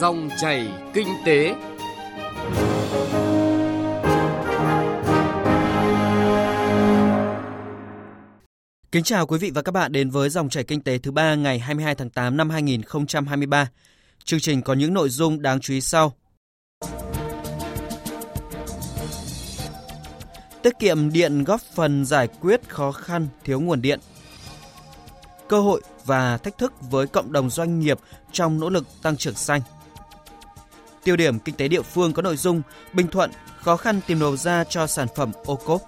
Dòng chảy kinh tế. Kính chào quý vị và các bạn đến với dòng chảy kinh tế thứ ba ngày 22 tháng 8 năm 2023. Chương trình có những nội dung đáng chú ý sau. Tiết kiệm điện góp phần giải quyết khó khăn, thiếu nguồn điện. Cơ hội và thách thức với cộng đồng doanh nghiệp trong nỗ lực tăng trưởng xanh. Tiêu điểm kinh tế địa phương có nội dung Bình Thuận khó khăn tìm đầu ra cho sản phẩm ô cốp.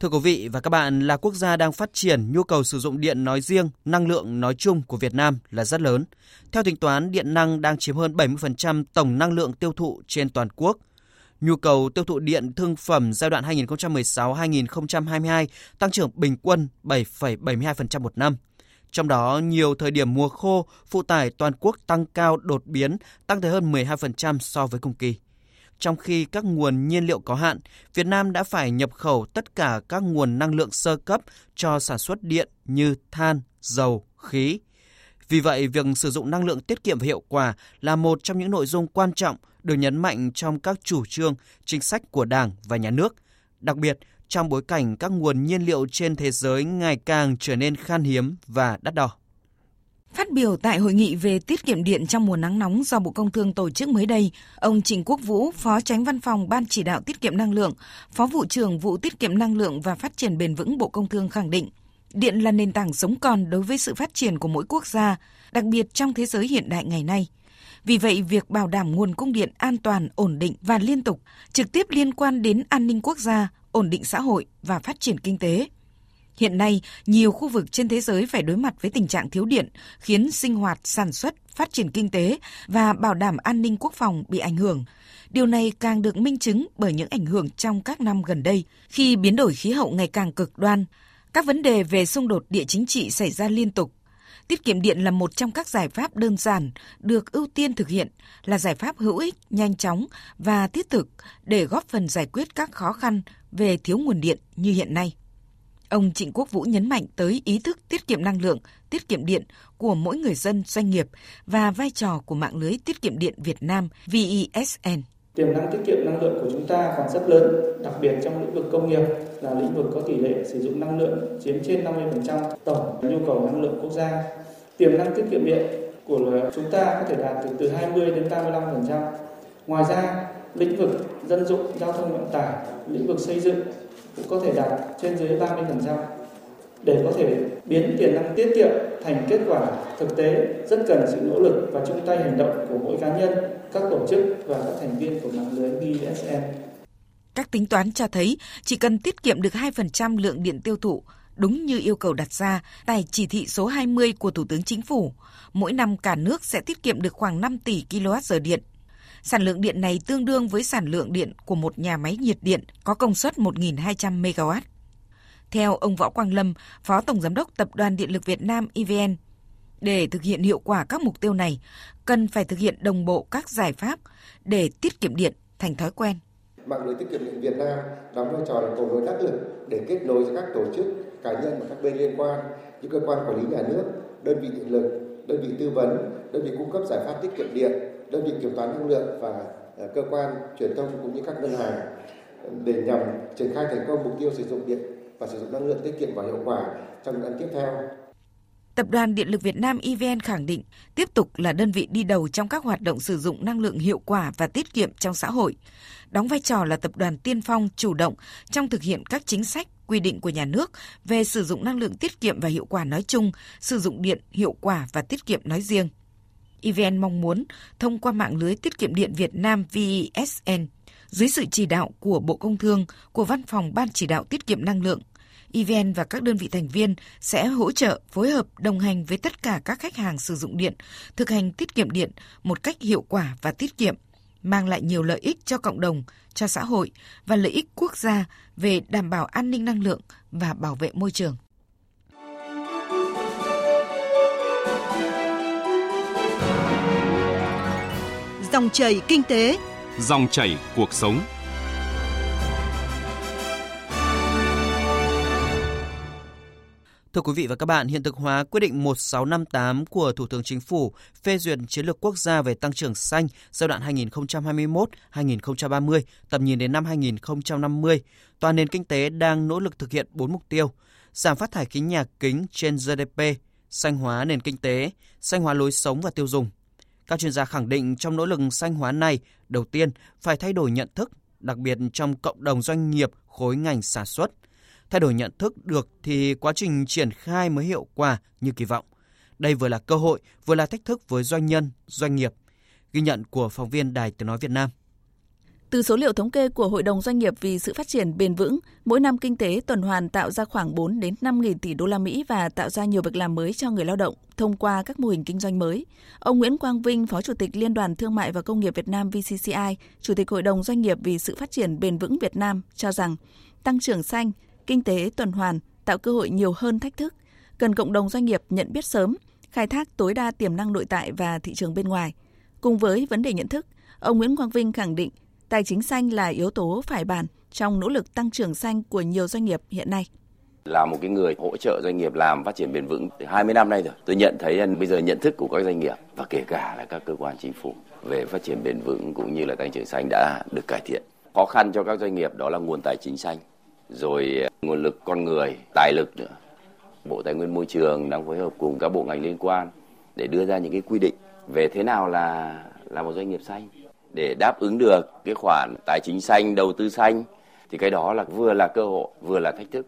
Thưa quý vị và các bạn, là quốc gia đang phát triển, nhu cầu sử dụng điện nói riêng, năng lượng nói chung của Việt Nam là rất lớn. Theo tính toán, điện năng đang chiếm hơn 70% tổng năng lượng tiêu thụ trên toàn quốc. Nhu cầu tiêu thụ điện thương phẩm giai đoạn 2016-2022 tăng trưởng bình quân 7,72% một năm. Trong đó, nhiều thời điểm mùa khô, phụ tải toàn quốc tăng cao đột biến, tăng tới hơn 12% so với cùng kỳ trong khi các nguồn nhiên liệu có hạn, Việt Nam đã phải nhập khẩu tất cả các nguồn năng lượng sơ cấp cho sản xuất điện như than, dầu, khí. Vì vậy, việc sử dụng năng lượng tiết kiệm và hiệu quả là một trong những nội dung quan trọng được nhấn mạnh trong các chủ trương, chính sách của Đảng và Nhà nước. Đặc biệt, trong bối cảnh các nguồn nhiên liệu trên thế giới ngày càng trở nên khan hiếm và đắt đỏ. Phát biểu tại hội nghị về tiết kiệm điện trong mùa nắng nóng do Bộ Công Thương tổ chức mới đây, ông Trịnh Quốc Vũ, Phó Tránh Văn phòng Ban Chỉ đạo Tiết kiệm Năng lượng, Phó Vụ trưởng Vụ Tiết kiệm Năng lượng và Phát triển Bền vững Bộ Công Thương khẳng định, điện là nền tảng sống còn đối với sự phát triển của mỗi quốc gia, đặc biệt trong thế giới hiện đại ngày nay. Vì vậy, việc bảo đảm nguồn cung điện an toàn, ổn định và liên tục trực tiếp liên quan đến an ninh quốc gia, ổn định xã hội và phát triển kinh tế – Hiện nay, nhiều khu vực trên thế giới phải đối mặt với tình trạng thiếu điện, khiến sinh hoạt, sản xuất, phát triển kinh tế và bảo đảm an ninh quốc phòng bị ảnh hưởng. Điều này càng được minh chứng bởi những ảnh hưởng trong các năm gần đây, khi biến đổi khí hậu ngày càng cực đoan, các vấn đề về xung đột địa chính trị xảy ra liên tục. Tiết kiệm điện là một trong các giải pháp đơn giản được ưu tiên thực hiện, là giải pháp hữu ích, nhanh chóng và thiết thực để góp phần giải quyết các khó khăn về thiếu nguồn điện như hiện nay. Ông Trịnh Quốc Vũ nhấn mạnh tới ý thức tiết kiệm năng lượng, tiết kiệm điện của mỗi người dân doanh nghiệp và vai trò của mạng lưới tiết kiệm điện Việt Nam VESN. Tiềm năng tiết kiệm năng lượng của chúng ta còn rất lớn, đặc biệt trong lĩnh vực công nghiệp là lĩnh vực có tỷ lệ sử dụng năng lượng chiếm trên 50% tổng nhu cầu năng lượng quốc gia. Tiềm năng tiết kiệm điện của chúng ta có thể đạt từ từ 20 đến 35%. Ngoài ra, lĩnh vực dân dụng, giao thông vận tải, lĩnh vực xây dựng cũng có thể đạt trên dưới 30% để có thể biến tiềm năng tiết kiệm thành kết quả thực tế rất cần sự nỗ lực và chung tay hành động của mỗi cá nhân, các tổ chức và các thành viên của mạng lưới BSN. Các tính toán cho thấy chỉ cần tiết kiệm được 2% lượng điện tiêu thụ, đúng như yêu cầu đặt ra tại chỉ thị số 20 của Thủ tướng Chính phủ, mỗi năm cả nước sẽ tiết kiệm được khoảng 5 tỷ kWh điện Sản lượng điện này tương đương với sản lượng điện của một nhà máy nhiệt điện có công suất 1.200 MW. Theo ông Võ Quang Lâm, Phó Tổng Giám đốc Tập đoàn Điện lực Việt Nam EVN, để thực hiện hiệu quả các mục tiêu này, cần phải thực hiện đồng bộ các giải pháp để tiết kiệm điện thành thói quen. Mạng lưới tiết kiệm điện Việt Nam đóng vai trò là cầu nối đắc lực để kết nối với các tổ chức, cá nhân và các bên liên quan như cơ quan quản lý nhà nước, đơn vị điện lực, đơn vị tư vấn, đơn vị cung cấp giải pháp tiết kiệm điện, đơn vị kiểm toán năng lượng và ờ, cơ quan truyền thông cũng như các ngân hàng để nhằm triển khai thành công mục tiêu sử dụng điện và sử dụng năng lượng tiết kiệm và hiệu quả trong những năm tiếp theo. Tập đoàn Điện lực Việt Nam EVN khẳng định tiếp tục là đơn vị đi đầu trong các hoạt động sử dụng năng lượng hiệu quả và tiết kiệm trong xã hội, đóng vai trò là tập đoàn tiên phong chủ động trong thực hiện các chính sách quy định của nhà nước về sử dụng năng lượng tiết kiệm và hiệu quả nói chung, sử dụng điện hiệu quả và tiết kiệm nói riêng. EVN mong muốn thông qua mạng lưới tiết kiệm điện Việt Nam VESN dưới sự chỉ đạo của Bộ Công Thương, của Văn phòng Ban chỉ đạo tiết kiệm năng lượng, EVN và các đơn vị thành viên sẽ hỗ trợ phối hợp đồng hành với tất cả các khách hàng sử dụng điện thực hành tiết kiệm điện một cách hiệu quả và tiết kiệm, mang lại nhiều lợi ích cho cộng đồng, cho xã hội và lợi ích quốc gia về đảm bảo an ninh năng lượng và bảo vệ môi trường. Dòng chảy kinh tế, dòng chảy cuộc sống. Thưa quý vị và các bạn, hiện thực hóa quyết định 1658 của Thủ tướng Chính phủ phê duyệt chiến lược quốc gia về tăng trưởng xanh giai đoạn 2021-2030, tầm nhìn đến năm 2050, toàn nền kinh tế đang nỗ lực thực hiện 4 mục tiêu: giảm phát thải khí nhà kính trên GDP, xanh hóa nền kinh tế, xanh hóa lối sống và tiêu dùng. Các chuyên gia khẳng định trong nỗ lực xanh hóa này, đầu tiên phải thay đổi nhận thức, đặc biệt trong cộng đồng doanh nghiệp khối ngành sản xuất Thay đổi nhận thức được thì quá trình triển khai mới hiệu quả như kỳ vọng. Đây vừa là cơ hội, vừa là thách thức với doanh nhân, doanh nghiệp. Ghi nhận của phóng viên Đài Tiếng Nói Việt Nam. Từ số liệu thống kê của Hội đồng Doanh nghiệp vì sự phát triển bền vững, mỗi năm kinh tế tuần hoàn tạo ra khoảng 4 đến 5 nghìn tỷ đô la Mỹ và tạo ra nhiều việc làm mới cho người lao động thông qua các mô hình kinh doanh mới. Ông Nguyễn Quang Vinh, Phó Chủ tịch Liên đoàn Thương mại và Công nghiệp Việt Nam VCCI, Chủ tịch Hội đồng Doanh nghiệp vì sự phát triển bền vững Việt Nam cho rằng tăng trưởng xanh, kinh tế tuần hoàn tạo cơ hội nhiều hơn thách thức, cần cộng đồng doanh nghiệp nhận biết sớm, khai thác tối đa tiềm năng nội tại và thị trường bên ngoài. Cùng với vấn đề nhận thức, ông Nguyễn Quang Vinh khẳng định tài chính xanh là yếu tố phải bàn trong nỗ lực tăng trưởng xanh của nhiều doanh nghiệp hiện nay là một cái người hỗ trợ doanh nghiệp làm phát triển bền vững 20 năm nay rồi. Tôi nhận thấy bây giờ nhận thức của các doanh nghiệp và kể cả là các cơ quan chính phủ về phát triển bền vững cũng như là tăng trưởng xanh đã được cải thiện. Khó khăn cho các doanh nghiệp đó là nguồn tài chính xanh rồi ờ, nguồn lực con người, tài lực nữa. Bộ Tài nguyên Môi trường đang phối hợp cùng các bộ ngành liên quan để đưa ra những cái quy định về thế nào là là một doanh nghiệp xanh để đáp ứng được cái khoản tài chính xanh, đầu tư xanh thì cái đó là vừa là cơ hội vừa là thách thức.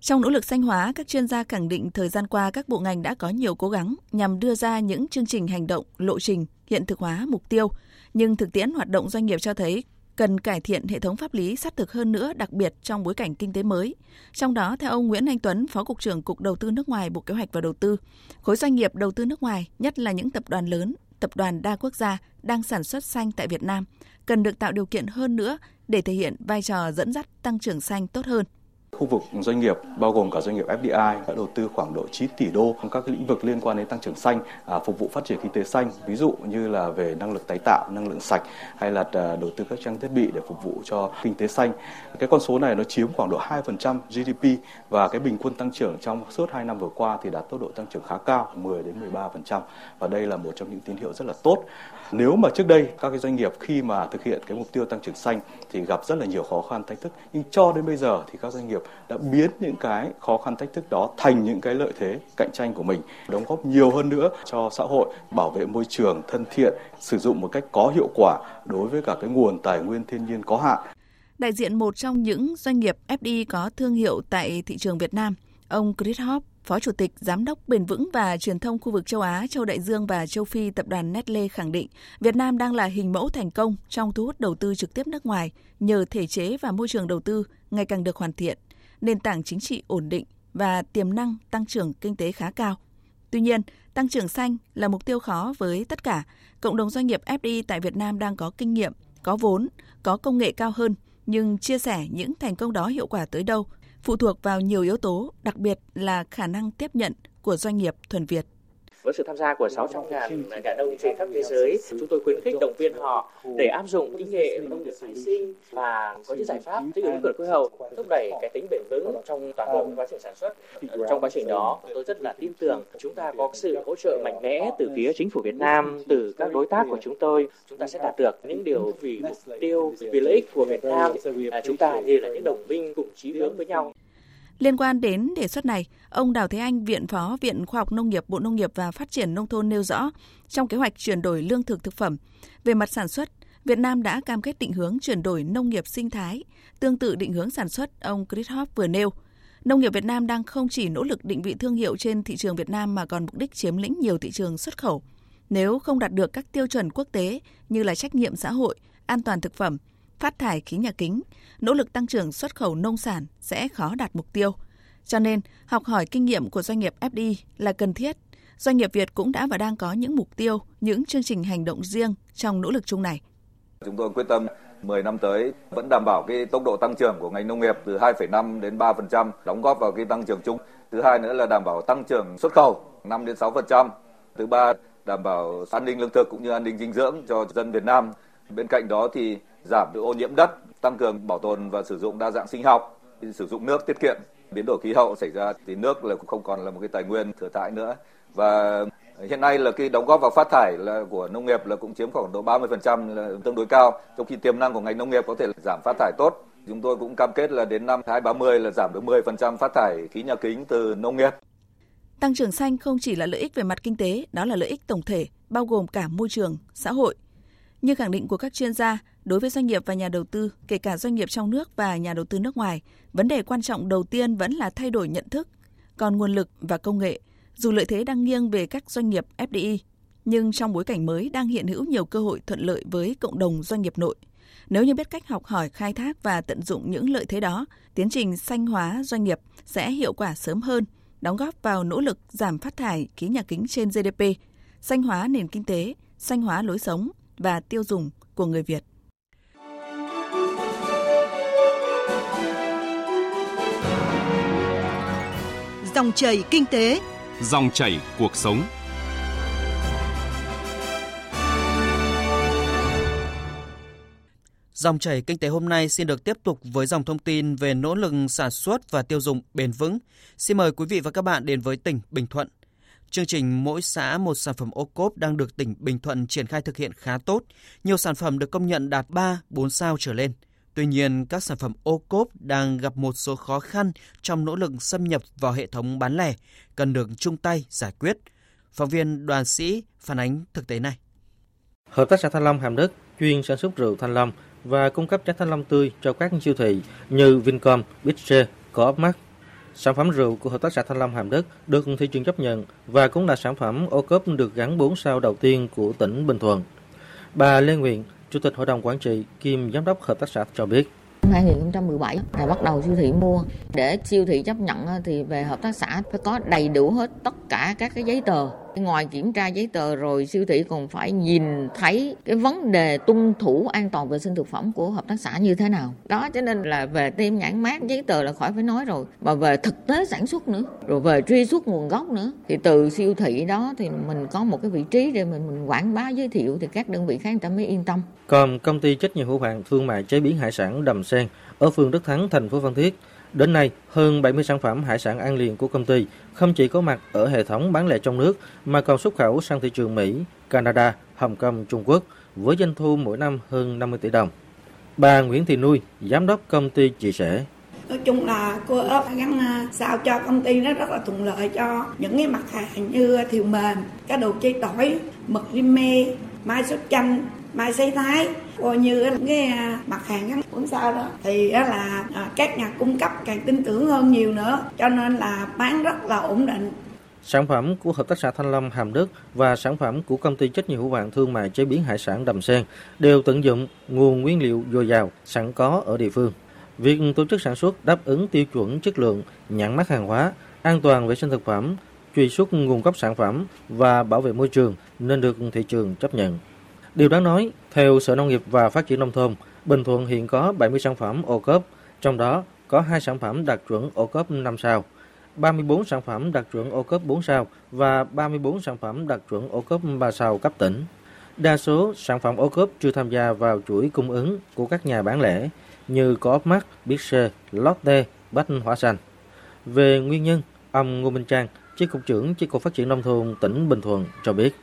Trong nỗ lực xanh hóa, các chuyên gia khẳng định thời gian qua các bộ ngành đã có nhiều cố gắng nhằm đưa ra những chương trình hành động, lộ trình, hiện thực hóa mục tiêu. Nhưng thực tiễn hoạt động doanh nghiệp cho thấy cần cải thiện hệ thống pháp lý sát thực hơn nữa, đặc biệt trong bối cảnh kinh tế mới. Trong đó, theo ông Nguyễn Anh Tuấn, Phó Cục trưởng Cục Đầu tư nước ngoài Bộ Kế hoạch và Đầu tư, khối doanh nghiệp đầu tư nước ngoài, nhất là những tập đoàn lớn, tập đoàn đa quốc gia đang sản xuất xanh tại Việt Nam, cần được tạo điều kiện hơn nữa để thể hiện vai trò dẫn dắt tăng trưởng xanh tốt hơn. Khu vực doanh nghiệp bao gồm cả doanh nghiệp FDI đã đầu tư khoảng độ 9 tỷ đô trong các lĩnh vực liên quan đến tăng trưởng xanh, à, phục vụ phát triển kinh tế xanh, ví dụ như là về năng lực tái tạo, năng lượng sạch hay là à, đầu tư các trang thiết bị để phục vụ cho kinh tế xanh. Cái con số này nó chiếm khoảng độ 2% GDP và cái bình quân tăng trưởng trong suốt 2 năm vừa qua thì đạt tốc độ tăng trưởng khá cao, 10 đến 13% và đây là một trong những tín hiệu rất là tốt. Nếu mà trước đây các cái doanh nghiệp khi mà thực hiện cái mục tiêu tăng trưởng xanh thì gặp rất là nhiều khó khăn thách thức nhưng cho đến bây giờ thì các doanh nghiệp đã biến những cái khó khăn thách thức đó thành những cái lợi thế cạnh tranh của mình, đóng góp nhiều hơn nữa cho xã hội, bảo vệ môi trường thân thiện, sử dụng một cách có hiệu quả đối với cả cái nguồn tài nguyên thiên nhiên có hạn. Đại diện một trong những doanh nghiệp FDI có thương hiệu tại thị trường Việt Nam, ông Chris Hop Phó Chủ tịch Giám đốc Bền vững và Truyền thông khu vực châu Á, châu Đại Dương và châu Phi tập đoàn Nestle khẳng định Việt Nam đang là hình mẫu thành công trong thu hút đầu tư trực tiếp nước ngoài nhờ thể chế và môi trường đầu tư ngày càng được hoàn thiện, nền tảng chính trị ổn định và tiềm năng tăng trưởng kinh tế khá cao. Tuy nhiên, tăng trưởng xanh là mục tiêu khó với tất cả. Cộng đồng doanh nghiệp FDI tại Việt Nam đang có kinh nghiệm, có vốn, có công nghệ cao hơn, nhưng chia sẻ những thành công đó hiệu quả tới đâu phụ thuộc vào nhiều yếu tố, đặc biệt là khả năng tiếp nhận của doanh nghiệp thuần Việt. Với sự tham gia của 600 ngàn cả nông trên khắp thế giới, chúng tôi khuyến khích động viên họ để áp dụng kỹ nghệ nông nghiệp tái sinh và có những giải pháp thích ứng với khí hậu, thúc đẩy cái tính bền vững trong toàn bộ quá trình sản xuất. Trong quá trình đó, tôi rất là tin tưởng chúng ta có sự hỗ trợ mạnh mẽ từ phía chính phủ Việt Nam, từ các đối tác của chúng tôi, chúng ta sẽ đạt được những điều vì mục tiêu, vì lợi ích của Việt Nam. À, chúng ta như là những đồng minh cùng chí hướng với nhau. Liên quan đến đề xuất này, ông Đào Thế Anh, Viện Phó Viện Khoa học Nông nghiệp Bộ Nông nghiệp và Phát triển Nông thôn nêu rõ, trong kế hoạch chuyển đổi lương thực thực phẩm, về mặt sản xuất, Việt Nam đã cam kết định hướng chuyển đổi nông nghiệp sinh thái, tương tự định hướng sản xuất ông Chris Hoff vừa nêu. Nông nghiệp Việt Nam đang không chỉ nỗ lực định vị thương hiệu trên thị trường Việt Nam mà còn mục đích chiếm lĩnh nhiều thị trường xuất khẩu. Nếu không đạt được các tiêu chuẩn quốc tế như là trách nhiệm xã hội, an toàn thực phẩm, phát thải khí nhà kính, nỗ lực tăng trưởng xuất khẩu nông sản sẽ khó đạt mục tiêu. Cho nên, học hỏi kinh nghiệm của doanh nghiệp FDI là cần thiết. Doanh nghiệp Việt cũng đã và đang có những mục tiêu, những chương trình hành động riêng trong nỗ lực chung này. Chúng tôi quyết tâm 10 năm tới vẫn đảm bảo cái tốc độ tăng trưởng của ngành nông nghiệp từ 2,5 đến 3%, đóng góp vào cái tăng trưởng chung. Thứ hai nữa là đảm bảo tăng trưởng xuất khẩu 5 đến 6%. Thứ ba, đảm bảo an ninh lương thực cũng như an ninh dinh dưỡng cho dân Việt Nam. Bên cạnh đó thì giảm được ô nhiễm đất, tăng cường bảo tồn và sử dụng đa dạng sinh học, sử dụng nước tiết kiệm. Biến đổi khí hậu xảy ra thì nước là cũng không còn là một cái tài nguyên thừa thãi nữa. Và hiện nay là cái đóng góp vào phát thải là của nông nghiệp là cũng chiếm khoảng độ 30% là tương đối cao. Trong khi tiềm năng của ngành nông nghiệp có thể giảm phát thải tốt. Chúng tôi cũng cam kết là đến năm 2030 là giảm được 10% phát thải khí nhà kính từ nông nghiệp. Tăng trưởng xanh không chỉ là lợi ích về mặt kinh tế, đó là lợi ích tổng thể, bao gồm cả môi trường, xã hội. Như khẳng định của các chuyên gia, đối với doanh nghiệp và nhà đầu tư, kể cả doanh nghiệp trong nước và nhà đầu tư nước ngoài, vấn đề quan trọng đầu tiên vẫn là thay đổi nhận thức. Còn nguồn lực và công nghệ, dù lợi thế đang nghiêng về các doanh nghiệp FDI, nhưng trong bối cảnh mới đang hiện hữu nhiều cơ hội thuận lợi với cộng đồng doanh nghiệp nội. Nếu như biết cách học hỏi, khai thác và tận dụng những lợi thế đó, tiến trình xanh hóa doanh nghiệp sẽ hiệu quả sớm hơn – đóng góp vào nỗ lực giảm phát thải khí nhà kính trên GDP, xanh hóa nền kinh tế, xanh hóa lối sống và tiêu dùng của người Việt. Dòng chảy kinh tế, dòng chảy cuộc sống. Dòng chảy kinh tế hôm nay xin được tiếp tục với dòng thông tin về nỗ lực sản xuất và tiêu dùng bền vững. Xin mời quý vị và các bạn đến với tỉnh Bình Thuận. Chương trình Mỗi xã một sản phẩm ô cốp đang được tỉnh Bình Thuận triển khai thực hiện khá tốt. Nhiều sản phẩm được công nhận đạt 3, 4 sao trở lên. Tuy nhiên, các sản phẩm ô cốp đang gặp một số khó khăn trong nỗ lực xâm nhập vào hệ thống bán lẻ, cần được chung tay giải quyết. Phóng viên đoàn sĩ phản ánh thực tế này. Hợp tác xã Thanh Long Hàm Đức chuyên sản xuất rượu Thanh Long và cung cấp trái thanh long tươi cho các siêu thị như Vincom, Bigg, Co-op Sản phẩm rượu của Hợp tác xã Thanh Long Hàm Đức được thị trường chấp nhận và cũng là sản phẩm ô cốp được gắn 4 sao đầu tiên của tỉnh Bình Thuận. Bà Lê Nguyện, Chủ tịch Hội đồng Quản trị kiêm Giám đốc Hợp tác xã cho biết. Năm 2017 là bắt đầu siêu thị mua để siêu thị chấp nhận thì về hợp tác xã phải có đầy đủ hết tất cả các cái giấy tờ ngoài kiểm tra giấy tờ rồi siêu thị còn phải nhìn thấy cái vấn đề tuân thủ an toàn vệ sinh thực phẩm của hợp tác xã như thế nào. Đó, cho nên là về tem nhãn mát, giấy tờ là khỏi phải nói rồi. Mà về thực tế sản xuất nữa, rồi về truy xuất nguồn gốc nữa, thì từ siêu thị đó thì mình có một cái vị trí để mình mình quảng bá, giới thiệu thì các đơn vị khác người ta mới yên tâm. Còn công ty trách nhiệm hữu hạn thương mại chế biến hải sản Đầm Sen ở phường Đức Thắng, thành phố Phan Thiết Đến nay, hơn 70 sản phẩm hải sản ăn liền của công ty không chỉ có mặt ở hệ thống bán lẻ trong nước mà còn xuất khẩu sang thị trường Mỹ, Canada, Hồng Kông, Trung Quốc với doanh thu mỗi năm hơn 50 tỷ đồng. Bà Nguyễn Thị Nuôi, giám đốc công ty chia sẻ. Nói chung là cô ớt gắn à, sao cho công ty nó rất là thuận lợi cho những cái mặt hàng như thiều mềm, cá đồ chay tỏi, mực rim mê, mai sốt chanh, mai sấy thái coi như cái mặt hàng ngắn cũng sao đó thì là à, các nhà cung cấp càng tin tưởng hơn nhiều nữa cho nên là bán rất là ổn định Sản phẩm của Hợp tác xã Thanh Lâm Hàm Đức và sản phẩm của công ty trách nhiệm hữu hạn thương mại chế biến hải sản Đầm Sen đều tận dụng nguồn nguyên liệu dồi dào sẵn có ở địa phương. Việc tổ chức sản xuất đáp ứng tiêu chuẩn chất lượng, nhãn mát hàng hóa, an toàn vệ sinh thực phẩm, truy xuất nguồn gốc sản phẩm và bảo vệ môi trường nên được thị trường chấp nhận. Điều đáng nói, theo Sở Nông nghiệp và Phát triển Nông thôn, Bình Thuận hiện có 70 sản phẩm ô cốp, trong đó có 2 sản phẩm đạt chuẩn ô cốp 5 sao, 34 sản phẩm đạt chuẩn ô cốp 4 sao và 34 sản phẩm đạt chuẩn ô cốp 3 sao cấp tỉnh. Đa số sản phẩm ô cốp chưa tham gia vào chuỗi cung ứng của các nhà bán lẻ như Co-op Mart, C, Lotte, Bách Hóa Xanh. Về nguyên nhân, ông Ngô Minh Trang, Chi cục trưởng Chi cục Phát triển Nông thôn tỉnh Bình Thuận cho biết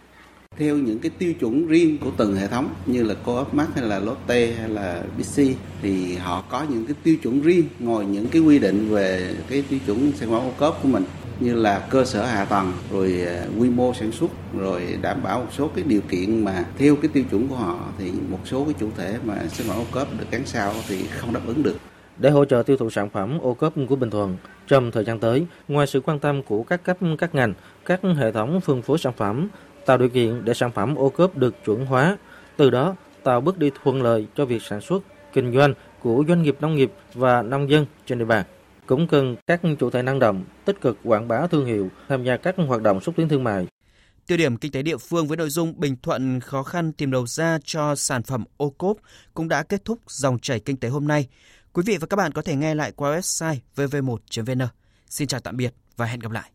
theo những cái tiêu chuẩn riêng của từng hệ thống như là Co-op Mart hay là Lotte hay là Bixi thì họ có những cái tiêu chuẩn riêng ngoài những cái quy định về cái tiêu chuẩn sản phẩm ô cốp của mình như là cơ sở hạ tầng rồi à, quy mô sản xuất rồi đảm bảo một số cái điều kiện mà theo cái tiêu chuẩn của họ thì một số cái chủ thể mà sản phẩm ô cốp được gắn sao thì không đáp ứng được. Để hỗ trợ tiêu thụ sản phẩm ô cốp của Bình Thuận trong thời gian tới, ngoài sự quan tâm của các cấp các ngành, các hệ thống phân phối sản phẩm, tạo điều kiện để sản phẩm ô cốp được chuẩn hóa, từ đó tạo bước đi thuận lợi cho việc sản xuất, kinh doanh của doanh nghiệp nông nghiệp và nông dân trên địa bàn. Cũng cần các chủ thể năng động, tích cực quảng bá thương hiệu, tham gia các hoạt động xúc tiến thương mại. Tiêu điểm kinh tế địa phương với nội dung Bình Thuận khó khăn tìm đầu ra cho sản phẩm ô cốp cũng đã kết thúc dòng chảy kinh tế hôm nay. Quý vị và các bạn có thể nghe lại qua website vv1.vn. Xin chào tạm biệt và hẹn gặp lại.